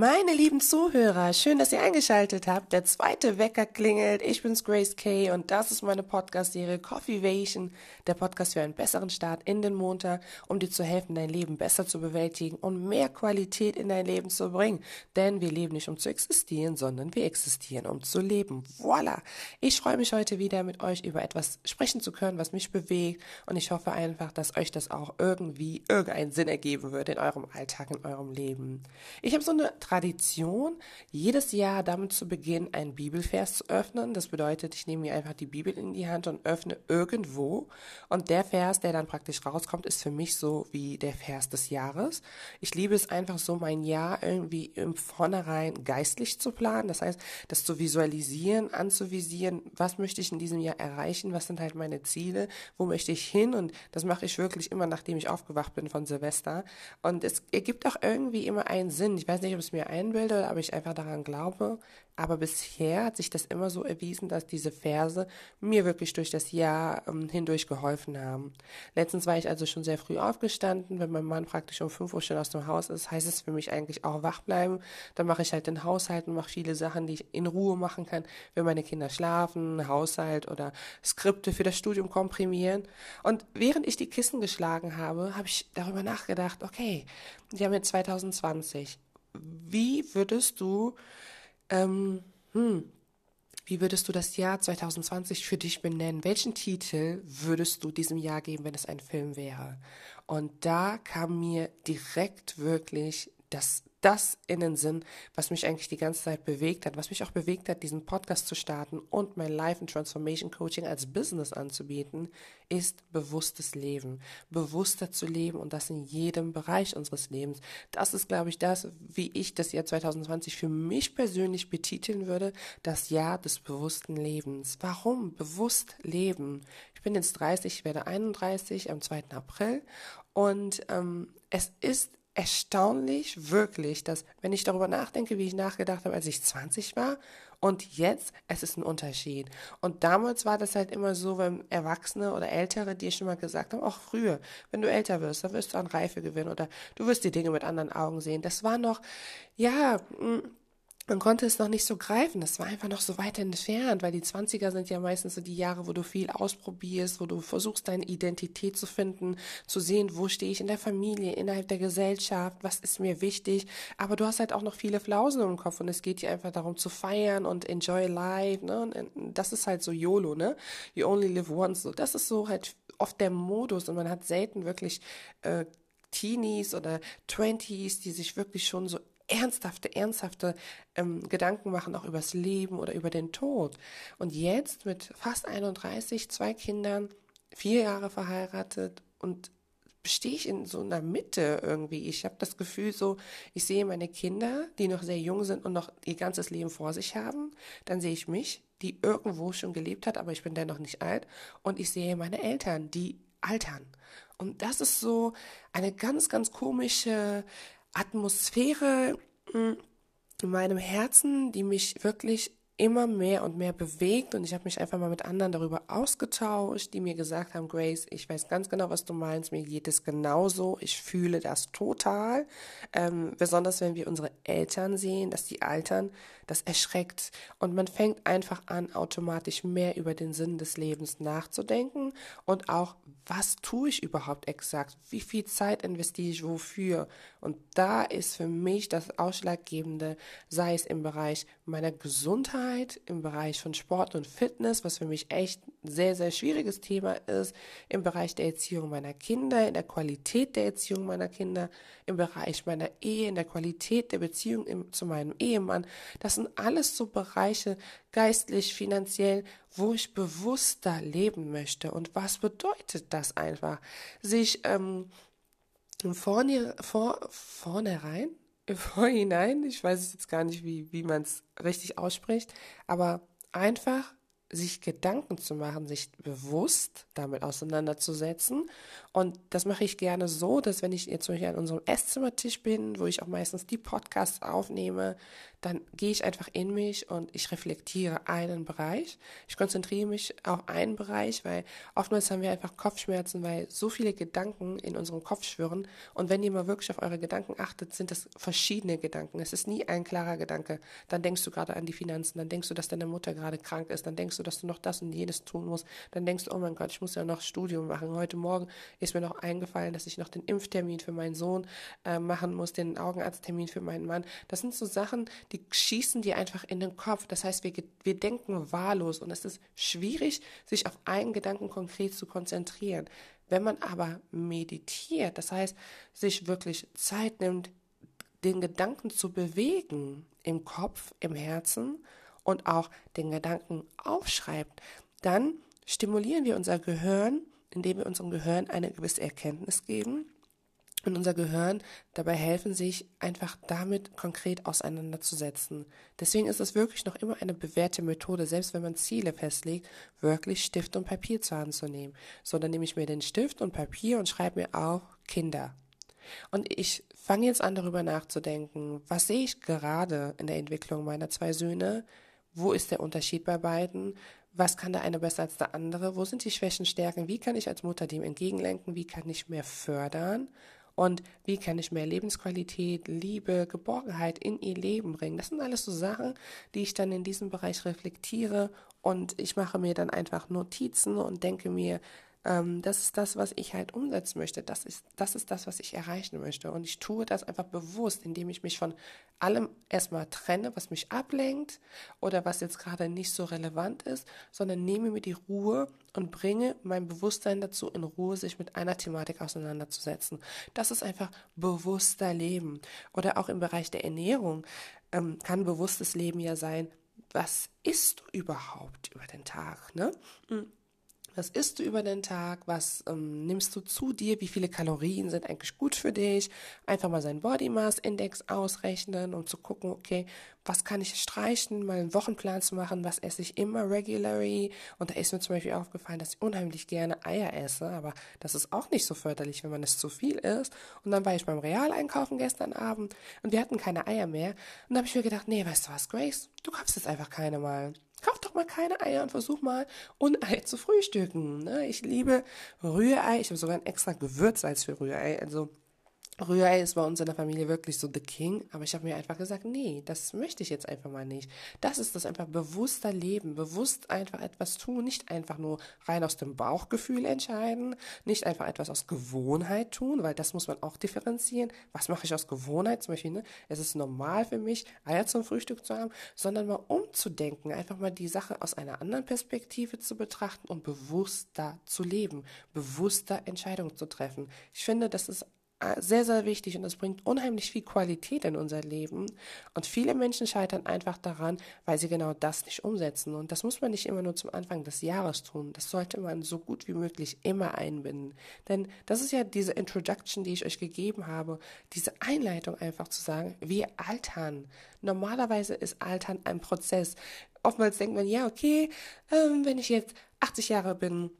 Meine lieben Zuhörer, schön, dass ihr eingeschaltet habt. Der zweite Wecker klingelt. Ich bin's Grace Kay und das ist meine Podcast-Serie Coffeevation, der Podcast für einen besseren Start in den Montag, um dir zu helfen, dein Leben besser zu bewältigen und mehr Qualität in dein Leben zu bringen. Denn wir leben nicht um zu existieren, sondern wir existieren um zu leben. Voila! Ich freue mich heute wieder mit euch über etwas sprechen zu können, was mich bewegt und ich hoffe einfach, dass euch das auch irgendwie irgendeinen Sinn ergeben wird in eurem Alltag, in eurem Leben. Ich habe so eine Tradition, jedes Jahr damit zu beginnen, einen Bibelvers zu öffnen. Das bedeutet, ich nehme mir einfach die Bibel in die Hand und öffne irgendwo. Und der Vers, der dann praktisch rauskommt, ist für mich so wie der Vers des Jahres. Ich liebe es einfach so, mein Jahr irgendwie im Vornherein geistlich zu planen. Das heißt, das zu visualisieren, anzuvisieren, was möchte ich in diesem Jahr erreichen, was sind halt meine Ziele, wo möchte ich hin. Und das mache ich wirklich immer, nachdem ich aufgewacht bin von Silvester. Und es ergibt auch irgendwie immer einen Sinn. Ich weiß nicht, ob es mir einbilde oder ob ich einfach daran glaube. Aber bisher hat sich das immer so erwiesen, dass diese Verse mir wirklich durch das Jahr ähm, hindurch geholfen haben. Letztens war ich also schon sehr früh aufgestanden. Wenn mein Mann praktisch um 5 Uhr schon aus dem Haus ist, heißt es für mich eigentlich auch wach bleiben. Dann mache ich halt den Haushalt und mache viele Sachen, die ich in Ruhe machen kann, wenn meine Kinder schlafen, Haushalt oder Skripte für das Studium komprimieren. Und während ich die Kissen geschlagen habe, habe ich darüber nachgedacht, okay, wir haben jetzt 2020 wie würdest du, ähm, hm, wie würdest du das Jahr 2020 für dich benennen? Welchen Titel würdest du diesem Jahr geben, wenn es ein Film wäre? Und da kam mir direkt wirklich das das in den Sinn, was mich eigentlich die ganze Zeit bewegt hat, was mich auch bewegt hat, diesen Podcast zu starten und mein Life and Transformation Coaching als Business anzubieten, ist bewusstes Leben. Bewusster zu leben und das in jedem Bereich unseres Lebens. Das ist, glaube ich, das, wie ich das Jahr 2020 für mich persönlich betiteln würde, das Jahr des bewussten Lebens. Warum bewusst leben? Ich bin jetzt 30, ich werde 31 am 2. April und ähm, es ist erstaunlich, wirklich, dass, wenn ich darüber nachdenke, wie ich nachgedacht habe, als ich 20 war und jetzt, es ist ein Unterschied. Und damals war das halt immer so, wenn Erwachsene oder Ältere dir schon mal gesagt haben, auch früher, wenn du älter wirst, dann wirst du an Reife gewinnen oder du wirst die Dinge mit anderen Augen sehen. Das war noch, ja, mh, man konnte es noch nicht so greifen. Das war einfach noch so weit entfernt, weil die 20er sind ja meistens so die Jahre, wo du viel ausprobierst, wo du versuchst, deine Identität zu finden, zu sehen, wo stehe ich in der Familie, innerhalb der Gesellschaft, was ist mir wichtig. Aber du hast halt auch noch viele Flausen im Kopf und es geht dir einfach darum zu feiern und enjoy life, ne? Und das ist halt so YOLO, ne? You only live once. So, das ist so halt oft der Modus und man hat selten wirklich äh, Teenies oder Twenties, die sich wirklich schon so ernsthafte, ernsthafte ähm, Gedanken machen, auch übers Leben oder über den Tod. Und jetzt mit fast 31, zwei Kindern, vier Jahre verheiratet und stehe ich in so einer Mitte irgendwie. Ich habe das Gefühl so, ich sehe meine Kinder, die noch sehr jung sind und noch ihr ganzes Leben vor sich haben. Dann sehe ich mich, die irgendwo schon gelebt hat, aber ich bin dennoch nicht alt. Und ich sehe meine Eltern, die altern. Und das ist so eine ganz, ganz komische Atmosphäre mm, in meinem Herzen, die mich wirklich immer mehr und mehr bewegt. Und ich habe mich einfach mal mit anderen darüber ausgetauscht, die mir gesagt haben, Grace, ich weiß ganz genau, was du meinst, mir geht es genauso, ich fühle das total, ähm, besonders wenn wir unsere Eltern sehen, dass die altern, das erschreckt. Und man fängt einfach an, automatisch mehr über den Sinn des Lebens nachzudenken und auch, was tue ich überhaupt exakt, wie viel Zeit investiere ich wofür? Und da ist für mich das Ausschlaggebende, sei es im Bereich meiner Gesundheit, im Bereich von Sport und Fitness, was für mich echt sehr, sehr schwieriges Thema ist, im Bereich der Erziehung meiner Kinder, in der Qualität der Erziehung meiner Kinder, im Bereich meiner Ehe, in der Qualität der Beziehung im, zu meinem Ehemann. Das sind alles so Bereiche, geistlich, finanziell, wo ich bewusster leben möchte. Und was bedeutet das einfach? Sich ähm, vorne, vor, vornherein im Vorhinein, ich weiß es jetzt gar nicht, wie, wie man es richtig ausspricht, aber einfach sich Gedanken zu machen, sich bewusst damit auseinanderzusetzen Und das mache ich gerne so, dass wenn ich jetzt zum Beispiel an unserem Esszimmertisch bin, wo ich auch meistens die Podcasts aufnehme, dann gehe ich einfach in mich und ich reflektiere einen Bereich. Ich konzentriere mich auf einen Bereich, weil oftmals haben wir einfach Kopfschmerzen, weil so viele Gedanken in unserem Kopf schwirren. Und wenn ihr mal wirklich auf eure Gedanken achtet, sind das verschiedene Gedanken. Es ist nie ein klarer Gedanke. Dann denkst du gerade an die Finanzen, dann denkst du, dass deine Mutter gerade krank ist, dann denkst du, dass du noch das und jenes tun musst, dann denkst du, oh mein Gott, ich muss ja noch Studium machen. Heute Morgen ist mir noch eingefallen, dass ich noch den Impftermin für meinen Sohn äh, machen muss, den Augenarzttermin für meinen Mann. Das sind so Sachen, die schießen dir einfach in den Kopf. Das heißt, wir, wir denken wahllos und es ist schwierig, sich auf einen Gedanken konkret zu konzentrieren. Wenn man aber meditiert, das heißt, sich wirklich Zeit nimmt, den Gedanken zu bewegen im Kopf, im Herzen und auch den Gedanken aufschreibt, dann stimulieren wir unser Gehirn, indem wir unserem Gehirn eine gewisse Erkenntnis geben und unser Gehirn dabei helfen, sich einfach damit konkret auseinanderzusetzen. Deswegen ist es wirklich noch immer eine bewährte Methode, selbst wenn man Ziele festlegt, wirklich Stift und Papier zur Hand zu nehmen. So, dann nehme ich mir den Stift und Papier und schreibe mir auch Kinder. Und ich fange jetzt an, darüber nachzudenken, was sehe ich gerade in der Entwicklung meiner zwei Söhne? Wo ist der Unterschied bei beiden? Was kann der eine besser als der andere? Wo sind die Schwächen, Stärken? Wie kann ich als Mutter dem entgegenlenken? Wie kann ich mehr fördern? Und wie kann ich mehr Lebensqualität, Liebe, Geborgenheit in ihr Leben bringen? Das sind alles so Sachen, die ich dann in diesem Bereich reflektiere und ich mache mir dann einfach Notizen und denke mir, ähm, das ist das, was ich halt umsetzen möchte. Das ist, das ist das, was ich erreichen möchte. Und ich tue das einfach bewusst, indem ich mich von allem erstmal trenne, was mich ablenkt oder was jetzt gerade nicht so relevant ist, sondern nehme mir die Ruhe und bringe mein Bewusstsein dazu, in Ruhe sich mit einer Thematik auseinanderzusetzen. Das ist einfach bewusster Leben. Oder auch im Bereich der Ernährung ähm, kann bewusstes Leben ja sein, was isst du überhaupt über den Tag? Ne? Hm. Was isst du über den Tag? Was ähm, nimmst du zu dir? Wie viele Kalorien sind eigentlich gut für dich? Einfach mal seinen Body Mass Index ausrechnen, um zu gucken, okay, was kann ich streichen? Mal einen Wochenplan zu machen, was esse ich immer regularly? Und da ist mir zum Beispiel aufgefallen, dass ich unheimlich gerne Eier esse, aber das ist auch nicht so förderlich, wenn man es zu viel isst. Und dann war ich beim Real einkaufen gestern Abend und wir hatten keine Eier mehr. Und da habe ich mir gedacht, nee, weißt du was, Grace? Du kaufst jetzt einfach keine mal. Doch mal keine Eier und versuch mal Unei zu frühstücken. Ne? Ich liebe Rührei. Ich habe sogar ein extra Gewürzeis für Rührei. Also Rührei ist bei uns in der Familie wirklich so the king, aber ich habe mir einfach gesagt, nee, das möchte ich jetzt einfach mal nicht. Das ist das einfach bewusster Leben, bewusst einfach etwas tun, nicht einfach nur rein aus dem Bauchgefühl entscheiden, nicht einfach etwas aus Gewohnheit tun, weil das muss man auch differenzieren. Was mache ich aus Gewohnheit? Zum Beispiel, ne? es ist normal für mich, Eier zum Frühstück zu haben, sondern mal umzudenken, einfach mal die Sache aus einer anderen Perspektive zu betrachten und bewusster zu leben, bewusster Entscheidungen zu treffen. Ich finde, das ist sehr, sehr wichtig und es bringt unheimlich viel Qualität in unser Leben. Und viele Menschen scheitern einfach daran, weil sie genau das nicht umsetzen. Und das muss man nicht immer nur zum Anfang des Jahres tun. Das sollte man so gut wie möglich immer einbinden. Denn das ist ja diese Introduction, die ich euch gegeben habe, diese Einleitung einfach zu sagen, wir altern. Normalerweise ist Altern ein Prozess. Oftmals denkt man, ja, okay, ähm, wenn ich jetzt 80 Jahre bin,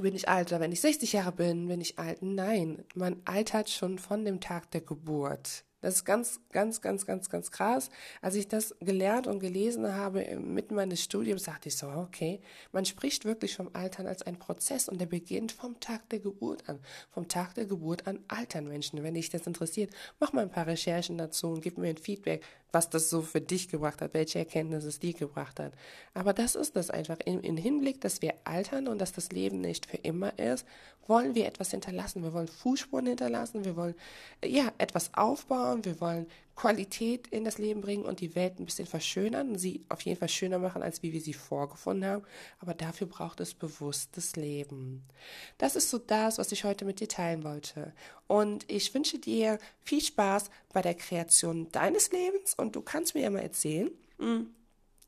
bin ich alt oder wenn ich 60 Jahre bin, bin ich alt. Nein, man altert schon von dem Tag der Geburt. Das ist ganz, ganz, ganz, ganz, ganz krass. Als ich das gelernt und gelesen habe mitten meines Studiums, dachte ich so, okay, man spricht wirklich vom Altern als ein Prozess und der beginnt vom Tag der Geburt an. Vom Tag der Geburt an altern Menschen. Wenn dich das interessiert, mach mal ein paar Recherchen dazu und gib mir ein Feedback, was das so für dich gebracht hat, welche Erkenntnisse es dir gebracht hat. Aber das ist das einfach. Im, Im Hinblick, dass wir altern und dass das Leben nicht für immer ist, wollen wir etwas hinterlassen. Wir wollen Fußspuren hinterlassen. Wir wollen, ja, etwas aufbauen. Wir wollen Qualität in das Leben bringen und die Welt ein bisschen verschönern, sie auf jeden Fall schöner machen, als wie wir sie vorgefunden haben. Aber dafür braucht es bewusstes Leben. Das ist so das, was ich heute mit dir teilen wollte. Und ich wünsche dir viel Spaß bei der Kreation deines Lebens und du kannst mir ja mal erzählen, hm,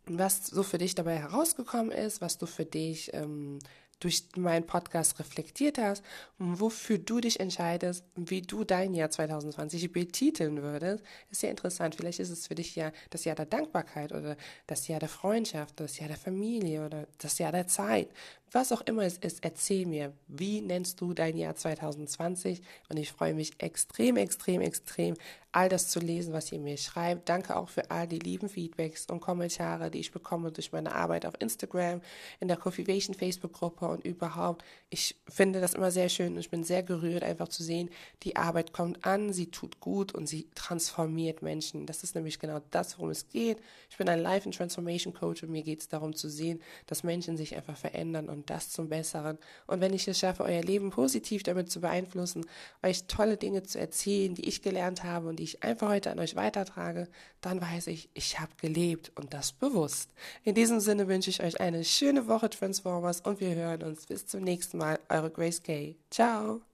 was so für dich dabei herausgekommen ist, was du für dich ähm, durch meinen Podcast reflektiert hast wofür du dich entscheidest, wie du dein Jahr 2020 betiteln würdest, ist ja interessant. Vielleicht ist es für dich ja das Jahr der Dankbarkeit oder das Jahr der Freundschaft, das Jahr der Familie oder das Jahr der Zeit. Was auch immer es ist, erzähl mir, wie nennst du dein Jahr 2020? Und ich freue mich extrem, extrem, extrem, all das zu lesen, was ihr mir schreibt. Danke auch für all die lieben Feedbacks und Kommentare, die ich bekomme durch meine Arbeit auf Instagram, in der Coffeevation Facebook-Gruppe und überhaupt. Ich finde das immer sehr schön und ich bin sehr gerührt, einfach zu sehen, die Arbeit kommt an, sie tut gut und sie transformiert Menschen. Das ist nämlich genau das, worum es geht. Ich bin ein Life and Transformation Coach und mir geht es darum zu sehen, dass Menschen sich einfach verändern und das zum Besseren. Und wenn ich es schaffe, euer Leben positiv damit zu beeinflussen, euch tolle Dinge zu erzählen, die ich gelernt habe und die ich einfach heute an euch weitertrage, dann weiß ich, ich habe gelebt und das bewusst. In diesem Sinne wünsche ich euch eine schöne Woche Transformers und wir hören uns bis zum nächsten Mal. Eure Grace Kay. Ciao.